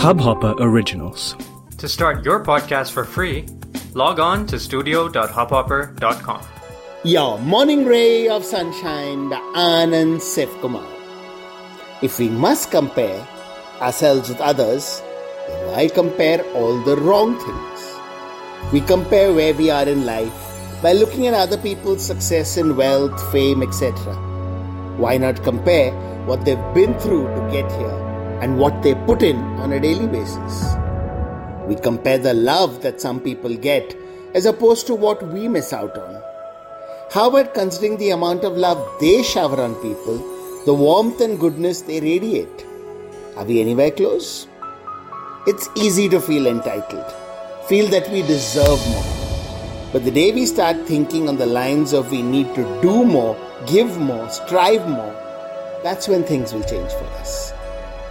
Hubhopper Originals. To start your podcast for free, log on to studio.hubhopper.com. Your morning ray of sunshine by Anand Kumar. If we must compare ourselves with others, then why compare all the wrong things? We compare where we are in life by looking at other people's success in wealth, fame, etc. Why not compare what they've been through to get here and what they put in on a daily basis? We compare the love that some people get as opposed to what we miss out on. How about considering the amount of love they shower on people, the warmth and goodness they radiate? Are we anywhere close? It's easy to feel entitled, feel that we deserve more. But the day we start thinking on the lines of we need to do more, give more, strive more, that's when things will change for us.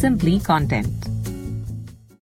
simply content.